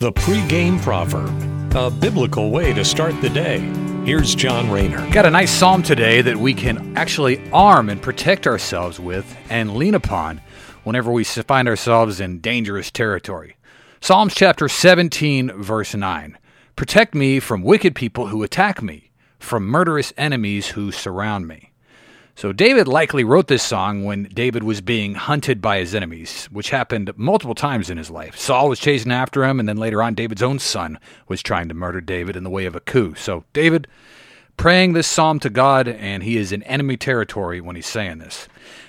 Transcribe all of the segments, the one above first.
The pregame proverb, a biblical way to start the day. Here's John Rayner. Got a nice psalm today that we can actually arm and protect ourselves with and lean upon whenever we find ourselves in dangerous territory. Psalms chapter 17, verse 9. Protect me from wicked people who attack me, from murderous enemies who surround me. So, David likely wrote this song when David was being hunted by his enemies, which happened multiple times in his life. Saul was chasing after him, and then later on, David's own son was trying to murder David in the way of a coup. So, David praying this psalm to God, and he is in enemy territory when he's saying this.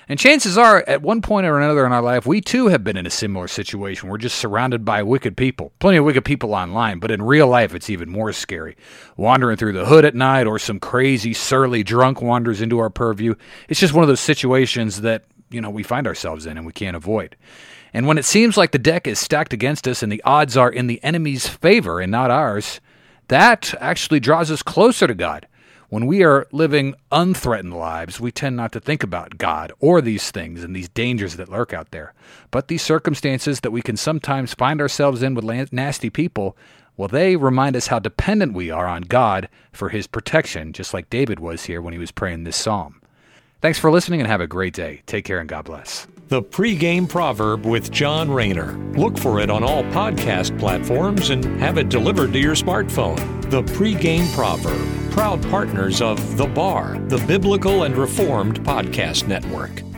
And chances are, at one point or another in our life, we too have been in a similar situation. We're just surrounded by wicked people. Plenty of wicked people online, but in real life, it's even more scary. Wandering through the hood at night, or some crazy, surly drunk wanders into our purview. It's just one of those situations that, you know, we find ourselves in and we can't avoid. And when it seems like the deck is stacked against us and the odds are in the enemy's favor and not ours, that actually draws us closer to God. When we are living unthreatened lives, we tend not to think about God or these things and these dangers that lurk out there. But these circumstances that we can sometimes find ourselves in with nasty people, well, they remind us how dependent we are on God for his protection, just like David was here when he was praying this psalm. Thanks for listening and have a great day. Take care and God bless. The pregame proverb with John Rayner. Look for it on all podcast platforms and have it delivered to your smartphone. The pregame proverb, proud partners of The Bar, the Biblical and Reformed Podcast Network.